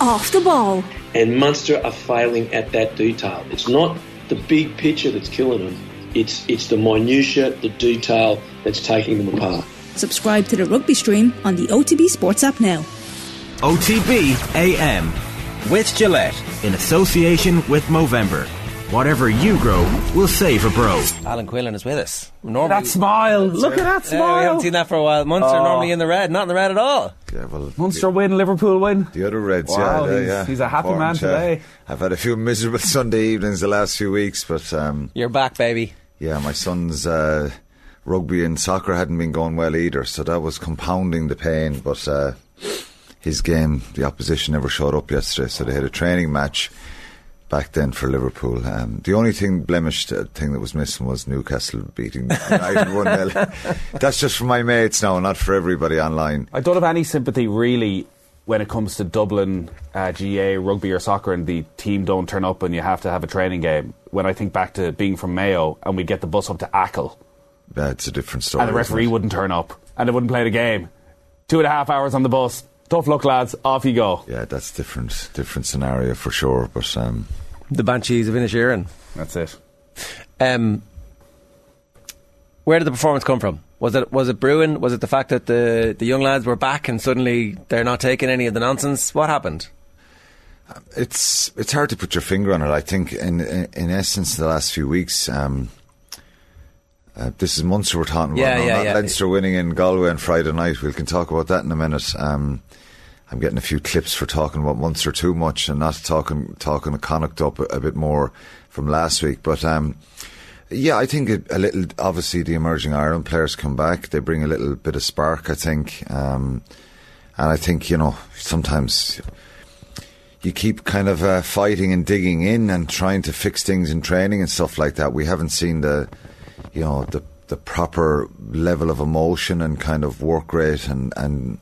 off the ball. And Munster are failing at that detail. It's not the big picture that's killing them. It's it's the minutiae, the detail that's taking them apart. Subscribe to the rugby stream on the OTB Sports app now. OTB AM with Gillette in association with Movember. Whatever you grow, we'll save a bro. Alan Quinlan is with us. Normally, That smile. Look at that Yeah, we haven't seen that for a while. Munster Oh. normally in the red, not in the red at all. Yeah, well, Munster win, Liverpool win. The other Reds, Wow, yeah, he's- yeah. he's a happy man Important, yeah. today. I've had a few miserable Sunday evenings the last few weeks, but um, You're back, baby. yeah, my son's uh, rugby and soccer hadn't been going well either, so that was compounding the pain. But uh, his game, the opposition never showed up yesterday, so they had a training match back then for Liverpool. Um, the only thing blemished uh, thing that was missing was Newcastle beating United one 0 That's just for my mates now, not for everybody online. I don't have any sympathy really when it comes to Dublin uh, GA rugby or soccer and the team don't turn up and you have to have a training game. When I think back to being from Mayo and we'd get the bus up to Achill That's a different story. and the referee wouldn't turn up and they wouldn't play the game. Two and a half hours on the bus. Tough luck, lads. Off you go. Yeah, that's different, different scenario for sure. But um, The Banshees of Inisherin. That's it. Um, where did the performance come from? Was it was it brewing? Was it the fact that the the young lads were back and suddenly they're not taking any of the nonsense? What happened? it's it's hard to put your finger on it. I think, in in, in essence, the last few weeks. Um, uh, this is Munster we're talking about, Yeah, now, yeah, yeah. Leinster winning in Galway on Friday night. We can talk about that in a minute. Um, I'm getting a few clips for talking about Munster too much and not talking talking Connacht up a, a bit more from last week. But um, yeah, I think a, a little. Obviously, the emerging Ireland players come back. They bring a little bit of spark. I think, um, and I think you know sometimes you keep kind of uh, fighting and digging in and trying to fix things in training and stuff like that. We haven't seen the, you know, the the proper level of emotion and kind of work rate and and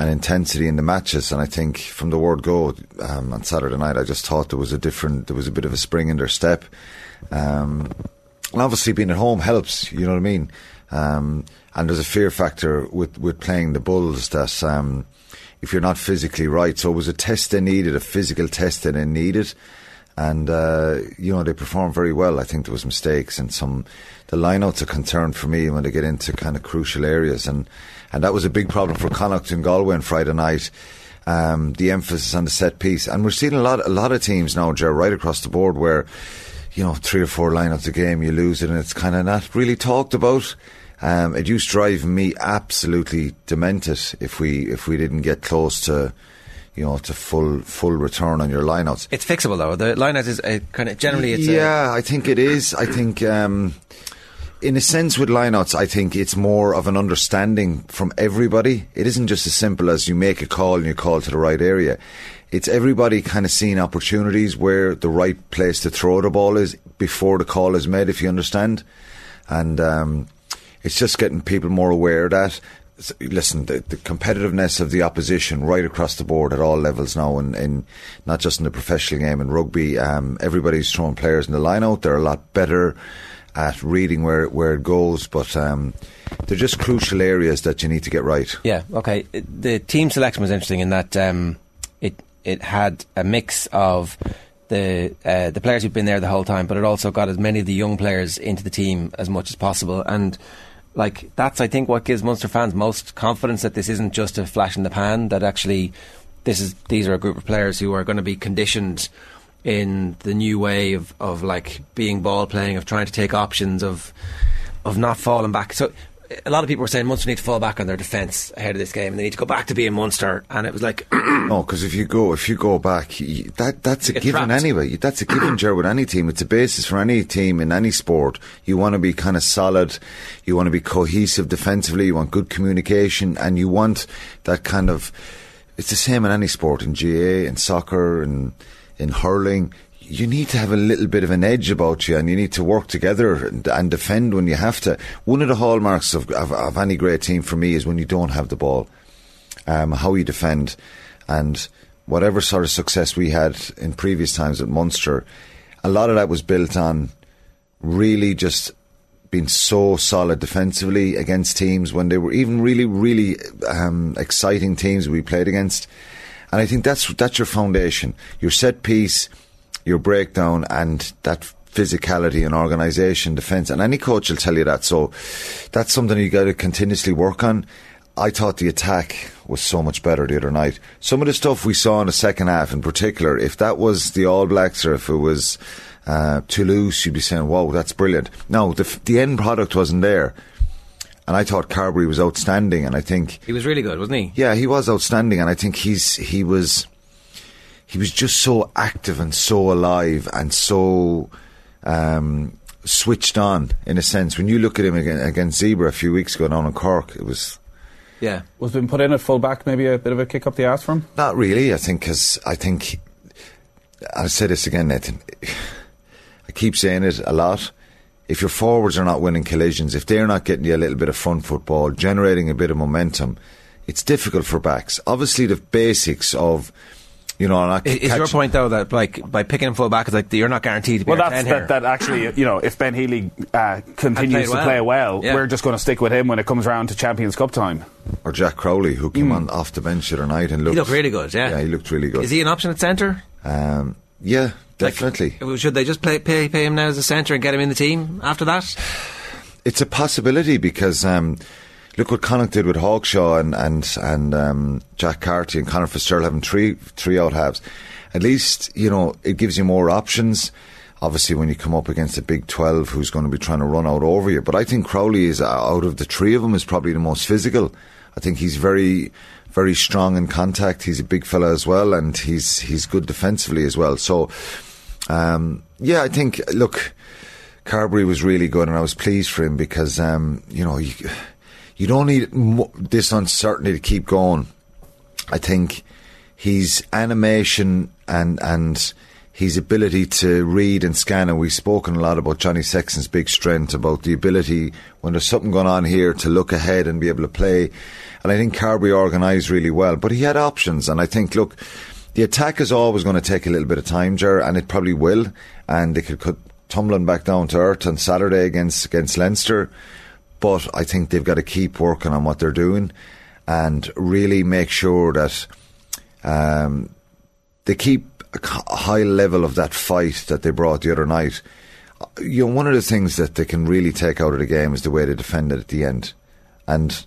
and intensity in the matches. And I think from the word go um, on Saturday night, I just thought there was a different, there was a bit of a spring in their step. Um, and obviously, being at home helps. You know what I mean. Um, and there's a fear factor with with playing the Bulls that. Um, if you're not physically right. So it was a test they needed, a physical test that they needed. And, uh, you know, they performed very well. I think there was mistakes and some, the lineouts are concerned for me when they get into kind of crucial areas. And, and that was a big problem for Connacht and Galway on Friday night. Um, the emphasis on the set piece. And we're seeing a lot, a lot of teams now, Joe, right across the board where, you know, three or four lineouts a game, you lose it and it's kind of not really talked about. Um, it used to drive me absolutely demented if we if we didn't get close to, you know, to full full return on your lineouts. It's fixable though. The lineout is a kind of generally it's yeah, I think it is. I think, um, in a sense, with lineouts, I think it's more of an understanding from everybody. It isn't just as simple as you make a call and you call to the right area. It's everybody kind of seeing opportunities where the right place to throw the ball is before the call is made, if you understand. And um, it's just getting people more aware that. Listen, the, the competitiveness of the opposition right across the board at all levels now, and not just in the professional game in rugby. Um, everybody's throwing players in the line out. They're a lot better at reading where where it goes, but um, they're just crucial areas that you need to get right. Yeah, okay. The team selection was interesting in that um, it it had a mix of the uh, the players who've been there the whole time, but it also got as many of the young players into the team as much as possible. And like that's, I think, what gives Munster fans most confidence that this isn't just a flash in the pan. That actually, this is these are a group of players who are going to be conditioned in the new way of, of like being ball playing, of trying to take options, of of not falling back. So a lot of people were saying Munster need to fall back on their defence ahead of this game, and they need to go back to being Munster. And it was like, oh, No, because if you go if you go back, you, that that's a given trapped. anyway. That's a given, Ger, with any team. It's a basis for any team in any sport. You want to be kind of solid. You want to be cohesive defensively. You want good communication, and you want that kind of. It's the same in any sport, in GA, in soccer, and in hurling. You need to have a little bit of an edge about you, and you need to work together and, and defend when you have to. One of the hallmarks of, of, of any great team for me is when you don't have the ball um, how you defend, and whatever sort of success we had in previous times at Munster, a lot of that was built on really just being so solid defensively against teams when they were even really, really um, exciting teams we played against. And I think that's that's your foundation. Your set piece, your breakdown, and that physicality and organisation, defence. And any coach will tell you that. So that's something you got to continuously work on. I thought the attack was so much better the other night. Some of the stuff we saw in the second half, in particular, if that was the All Blacks or if it was uh, Toulouse, you'd be saying, "Wow, that's brilliant." No, the the end product wasn't there, and I thought Carbery was outstanding, and I think he was really good, wasn't he? Yeah, he was outstanding, and I think he's he was he was just so active and so alive and so um, switched on in a sense. When you look at him against Zebre a few weeks ago down in Cork, it was. Yeah, was been put in at full back. Maybe a bit of a kick up the ass for him. Not really. I think because I think I'll say this again, Nathan. I keep saying it a lot. If your forwards are not winning collisions, if they're not getting you a little bit of front football, generating a bit of momentum, it's difficult for backs. Obviously, the basics of you know, not is your point though that like by picking him full back, it's like you're not guaranteed to be well. That's that, that, actually, you know, if Ben Healy uh, continues to well. play well, Yeah. we're just going to stick with him when it comes around to Champions Cup time. or Jack Crowley, who came on off the bench the other night and looked, He looked really good, yeah. yeah, he looked really good. Is he an option at centre? Um, yeah, Like, definitely. should they just play, pay pay him now as a centre and get him in the team after that? it's a possibility because um, look what Connacht did with Hawkshaw and and and um, Jack Carty and Conor Fitzgerald having three three out halves. At least you know it gives you more options. Obviously, when you come up against a Big Twelve, who's going to be trying to run out over you. But I think Crowley is uh, out of the three of them is probably the most physical. I think he's very very strong in contact. He's a big fella as well, and he's he's good defensively as well. So. Um, yeah, I think look, Carbery was really good, and I was pleased for him because um, you know you, you don't need this uncertainty to keep going. I think his animation and and his ability to read and scan, and we've spoken a lot about Johnny Sexton's big strength, about the ability when there's something going on here to look ahead and be able to play. And I think Carbery organised really well, but he had options, and I think look. The attack is always going to take a little bit of time, Ger, and it probably will. And they could cut tumbling back down to earth on Saturday against against Leinster. But I think they've got to keep working on what they're doing and really make sure that um, they keep a high level of that fight that they brought the other night. You know, one of the things that they can really take out of the game is the way they defended at the end. And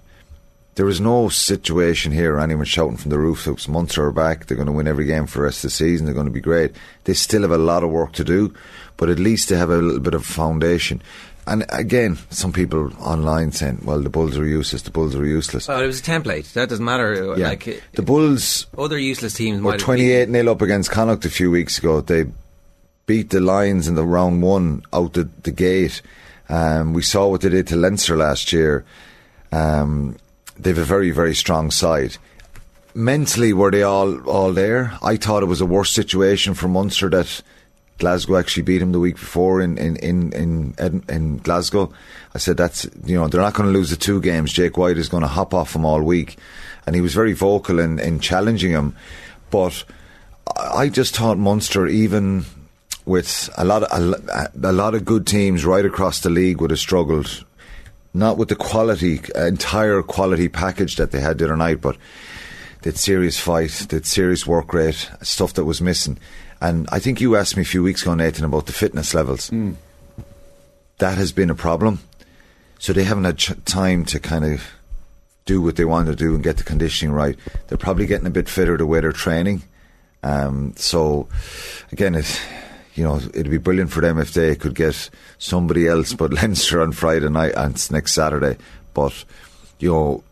there was no situation here, anyone shouting from the rooftops, Munster are back, they're going to win every game for the rest of the season, they're going to be great. They still have a lot of work to do, but at least they have a little bit of foundation. And again, some people online saying, well, the Bulls are useless, the Bulls are useless. Well, it was a template. That doesn't matter. yeah. Like the Bulls other useless teams were 28 0 up against Connacht a few weeks ago. They beat the Lions in the round one out the, the gate. Um, we saw what they did to Leinster last year. Um, they've a very, very strong side. Mentally, were they all all there? I thought it was a worse situation for Munster that Glasgow actually beat him the week before in in in in, Ed- in Glasgow. I said that's you know they're not going to lose the two games. Jake White is going to hop off him all week, and he was very vocal in, in challenging him. But I I just thought Munster even with a lot of a, a lot of good teams right across the league would have struggled. Not with the quality, entire quality package that they had the other night, but they'd serious fight, they'd serious work rate, stuff that was missing. And I think you asked me a few weeks ago, Nathan, about the fitness levels. That has been a problem. So they haven't had ch- time to kind of do what they want to do and get the conditioning right. They're probably getting a bit fitter the way they're training. Um, so again, it, you know, it'd be brilliant for them if they could get somebody else but Leinster on Friday night and next Saturday. But you know,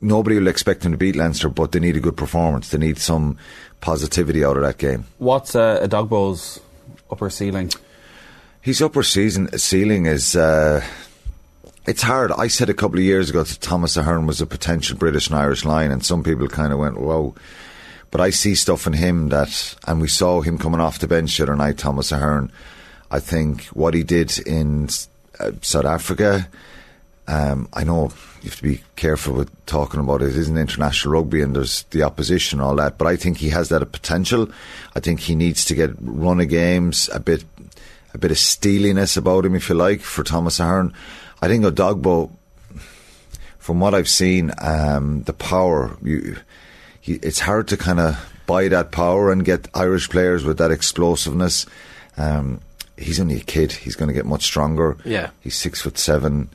nobody will expect them to beat Leinster, but they need a good performance. They need some positivity out of that game. What's uh, Edogbo's upper ceiling? His upper season ceiling is. Uh, it's hard. I said a couple of years ago that Thomas Ahern was a potential British and Irish line, and some people kind of went, "Whoa!" But I see stuff in him that, and we saw him coming off the bench the other night. Thomas Ahern. I think what he did in uh, South Africa. Um, I know you have to be careful with talking about it. It isn't international rugby and there's the opposition and all that, but I think he has that potential. I think he needs to get run of games, a bit, a bit of steeliness about him, if you like, for Thomas Ahern. I think Edogbo, from what I've seen, um, the power, you, it's hard to kind of buy that power and get Irish players with that explosiveness. Um, he's only a kid. He's going to get much stronger. Yeah. He's six foot seven.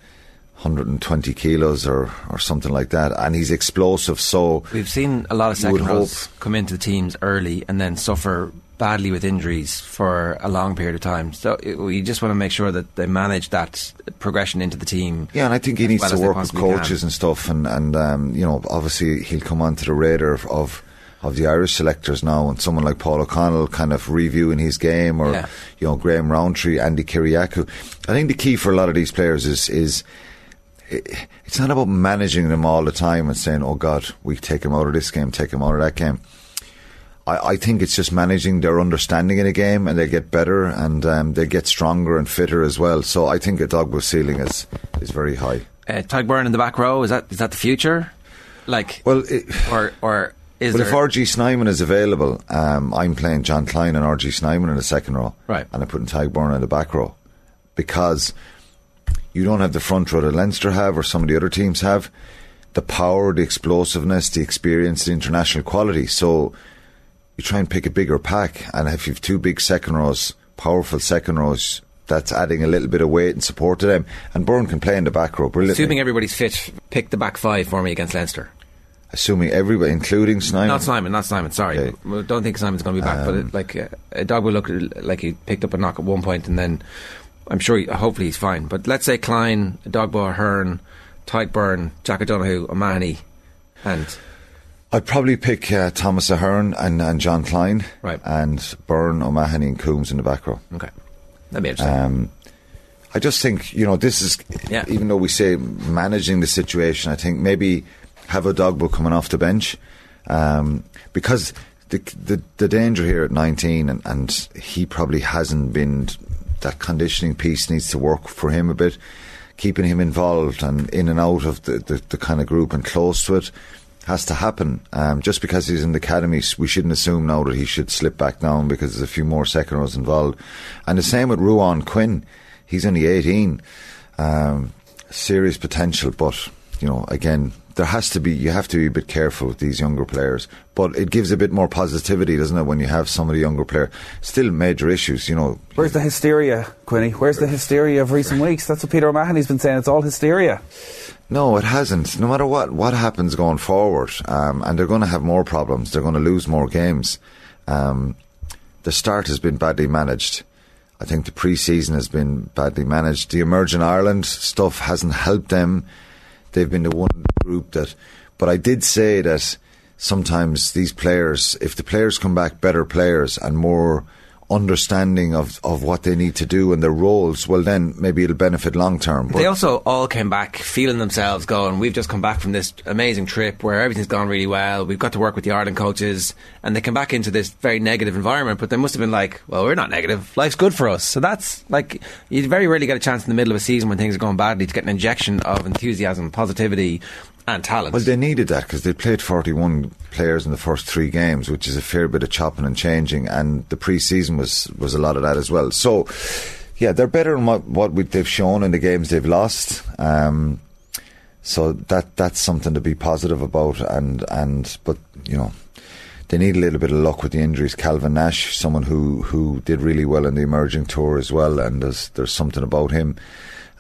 120 kilos or, or something like that, and he's explosive. So We've seen a lot of second rows come into the teams early and then suffer badly with injuries for a long period of time. So it, we just want to make sure that they manage that progression into the team. Yeah, and I think he needs well to work with possibly can. coaches and stuff, and and um, you know, obviously he'll come onto the radar of, of of the Irish selectors now, and someone like Paul O'Connell kind of reviewing his game, or Yeah. you know, Graham Rowntree, Andy Kiriakou. I think the key for a lot of these players is is. It's not about managing them all the time and saying, "Oh God, we take him out of this game, take him out of that game." I, I think it's just managing their understanding in a game, and they get better and um, they get stronger and fitter as well. So I think a dog with ceiling is is very high. Uh, Tadhg Beirne in the back row, is that is that the future? Like, Well, it, or, or is there... if RG Snyman is available, um, I'm playing John Kleyn and RG Snyman in the second row, Right. And I'm putting Tadhg Beirne in the back row because you don't have the front row that Leinster have or some of the other teams have. The power, the explosiveness, the experience, the international quality. So you try and pick a bigger pack, and if you've two big second rows, powerful second rows, that's adding a little bit of weight and support to them. And Beirne can play in the back row brilliantly. Assuming everybody's fit, pick the back five for me against Leinster. Assuming everybody, including Simon. Not Simon, not Simon. Sorry, Okay. Don't think Simon's going to be back. but it, like uh, a dog will look like he picked up a knock at one point, and then I'm sure, he, hopefully, he's fine. But let's say Kleyn, Edogbo, Ahern, Tadhg Beirne, Jack O'Donoghue, O'Mahony, and I'd probably pick uh, Thomas Ahern and, and John Kleyn, Right. and Beirne, O'Mahony, and Coombes in the back row. okay, that'd be interesting. Um, I just think you know this is Yeah. even though we say managing the situation. I think maybe have a dogbook coming off the bench um, because the, the the danger here at 19 and, and he probably hasn't been that conditioning piece needs to work for him a bit, keeping him involved and in and out of the, the, the kind of group and close to it has to happen. Um, just because he's in the academy, we shouldn't assume now that he should slip back down because there's a few more second rows involved. And the same with Ruadhán Quinn. He's only 18. Um, serious potential, but, you know, again, there has to be, you have to be a bit careful with these younger players. But it gives a bit more positivity, doesn't it, when you have some of the younger player. Still major issues, you know. Where's the hysteria, Quinny? Where's the hysteria of recent weeks? That's what Peter O'Mahony's been saying. It's all hysteria. No, it hasn't. No matter what what happens going forward, um, and they're going to have more problems. They're going to lose more games. Um, the start has been badly managed. I think the pre-season has been badly managed. The emerging Ireland stuff hasn't helped them. They've been the one group that. But I did say that sometimes these players, if the players come back better players and more understanding of, of what they need to do and their roles, well, then maybe it'll benefit long term. They also all came back feeling themselves going, we've just come back from this amazing trip where everything's gone really well. We've got to work with the Ireland coaches. And they come back into this very negative environment, but they must have been like, well, we're not negative. Life's good for us. So that's like, you very rarely get a chance in the middle of a season when things are going badly to get an injection of enthusiasm, positivity, and talent. Well, they needed that because they played 41 players in the first three games, which is a fair bit of chopping and changing, and the pre-season was was a lot of that as well. So, yeah, they're better than what what we, they've shown in the games they've lost. Um, so that that's something to be positive about, and and but you know. They need a little bit of luck with the injuries. Calvin Nash, someone who, who did really well in the emerging tour as well, and there's there's something about him.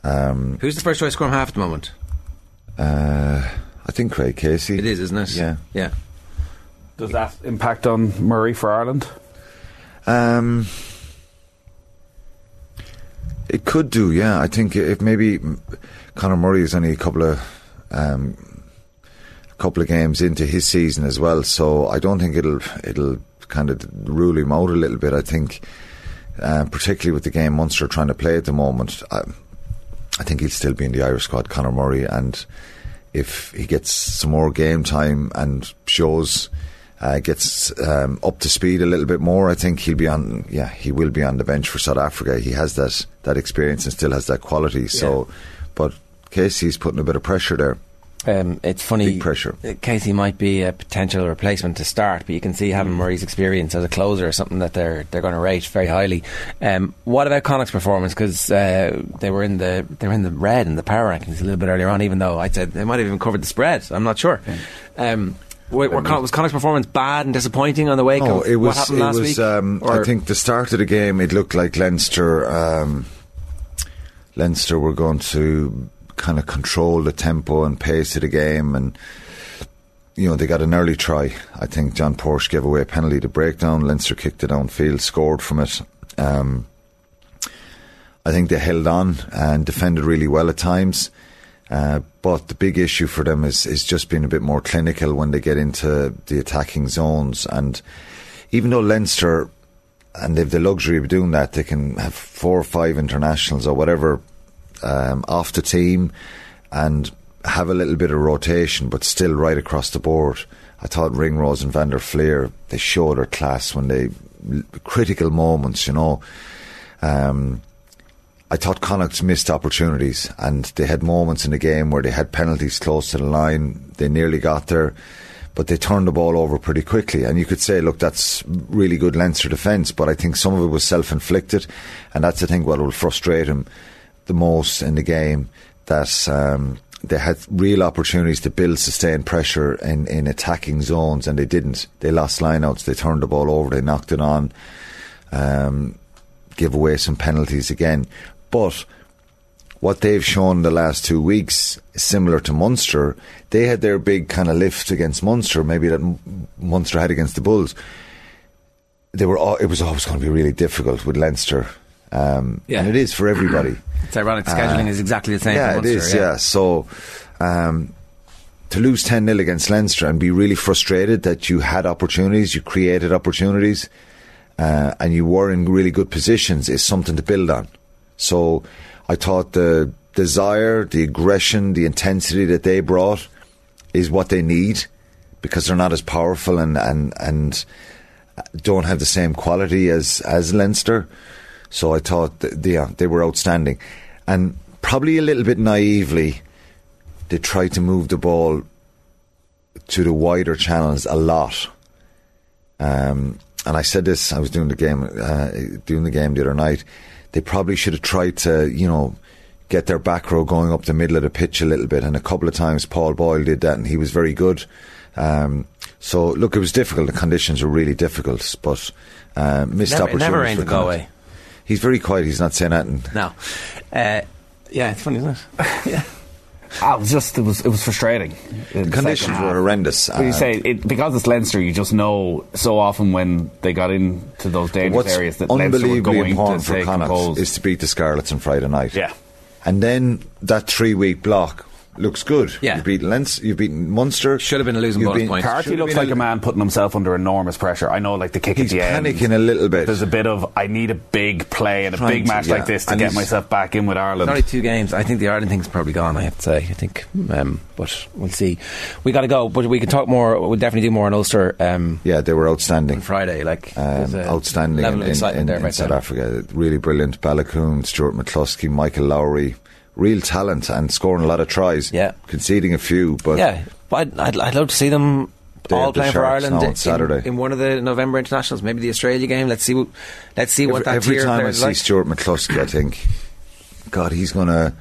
Um, Who's the first choice scrum half at the moment? Uh, I think Craig Casey. It is, isn't it? Yeah. Yeah. Does that impact on Murray for Ireland? Um, it could do, yeah. I think if maybe Conor Murray is only a couple of um, a couple of games into his season as well, so I don't think it'll it'll kind of rule him out a little bit. I think, uh, particularly with the game Munster trying to play at the moment, I, I think he'll still be in the Irish squad, Conor Murray, and if he gets some more game time and shows uh, gets um, up to speed a little bit more, I think he'll be on. Yeah, he will be on the bench for South Africa. He has that that experience and still has that quality. So, but Casey's putting a bit of pressure there. Um, it's funny. Big pressure. uh, Casey might be a potential replacement to start, but you can see having Murray's experience as a closer is something that they're they're going to rate very highly. Um, what about Connacht's performance? Because uh, they were in the they were in the red in the power rankings a little bit earlier on, even though I said they might have even covered the spread. I'm not sure. Um, Wait, were Con- was Connacht's performance bad and disappointing on the wake Oh, of it was. what happened it last was. week? Um, I think the start of the game, it looked like Leinster. Um, Leinster were going to kind of control the tempo and pace of the game, and you know they got an early try. I think John Porch gave away a penalty to breakdown. Leinster kicked it downfield, scored from it. Um, I think they held on and defended really well at times. Uh, but the big issue for them is, is just being a bit more clinical when they get into the attacking zones. And even though Leinster, and they've the luxury of doing that, they can have four or five internationals or whatever um, off the team and have a little bit of rotation, but still right across the board. I thought Ringrose and Van der Flier, they showed their class when they, critical moments, you know. Um, I thought Connacht missed opportunities, and they had moments in the game where they had penalties close to the line. They nearly got there, but they turned the ball over pretty quickly. And you could say, look, that's really good Leinster defence, but I think some of it was self inflicted, and that's I think what will frustrate him the most in the game. That um, they had real opportunities to build sustained pressure in, in attacking zones, and they didn't. They lost lineouts. They turned the ball over. They knocked it on. Um, give away some penalties again. But what they've shown the last two weeks, similar to Munster, they had their big kind of lift against Munster, maybe that Munster had against the Bulls. They were. All, it was always going to be really difficult with Leinster, um, Yeah. and it is for everybody. it's ironic. Scheduling Uh, is exactly the same. yeah, it Munster. Yeah. So um, to lose ten 0 against Leinster and be really frustrated that you had opportunities, you created opportunities, uh, and you were in really good positions is something to build on. So I thought the desire, the aggression, the intensity that they brought is what they need because they're not as powerful and and and don't have the same quality as as Leinster. So I thought that, yeah, they were outstanding, and probably a little bit naively, they tried to move the ball to the wider channels a lot. Um, and I said this, I was doing the game, uh, doing the game the other night. They probably should have tried to, you know, get their back row going up the middle of the pitch a little bit. And a couple of times Paul Boyle did that, and he was very good. Um, so look, it was difficult. The conditions were really difficult, but uh, missed Never, opportunities. never rained in. Galway. He's very quiet. He's not saying anything. No. Uh, yeah, it's funny, isn't it? yeah. Ah, it was just it was it was frustrating. The conditions were horrendous. But you Uh, say it, because it's Leinster, you just know so often when they got into those dangerous What's areas that Leinster were unbelievably going to important for stay Connacht is to beat the Scarlets on Friday night. Yeah. And then that three week block looks good. Yeah. You've beaten Leinster, you've beaten Munster. Should have been a losing you've bonus point. should looks like a man putting himself under enormous pressure. I know, like the kick He's at the end. panicking a little bit. There's a bit of I need a big play and a Trying big to, match yeah. like this to And get myself back in with Ireland. only two games. I think the Ireland thing's probably gone. I have to say. I think, um, but we'll see. We got to go, but we can talk more. We'll definitely do more on Ulster um, Yeah, they were outstanding. on Friday. Like Um, outstanding level in, of excitement in, there in about South. Africa. Really brilliant. Balakoon, Stuart McCloskey, Michael Lowry. Real talent and scoring a lot of tries. Yeah. Conceding a few, but Yeah, but I'd, I'd, I'd love to see them all playing for Ireland on in- Saturday. in, one of the November internationals. Maybe the Australia game. Let's see. What, let's see what every, that every tier time I see like. Stuart McCloskey, I think, God, he's going to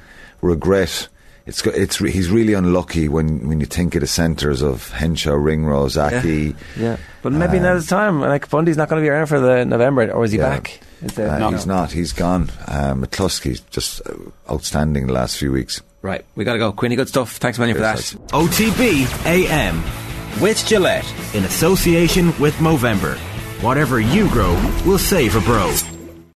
regret. It's it's he's really unlucky when, when you think of the centres of Henshaw, Ringrose, Aki. Yeah, but maybe Um, the time. Like Bundee's not going to be around for the November, or is he Yeah. back? Is there- Uh, no. He's not. He's gone. Uh, McCloskey's just uh, outstanding the last few weeks. Right, we got to go. Queenie, good stuff. Thanks a million for Yes, that. OTB AM with Gillette in association with Movember. Whatever you grow, we'll save a bro.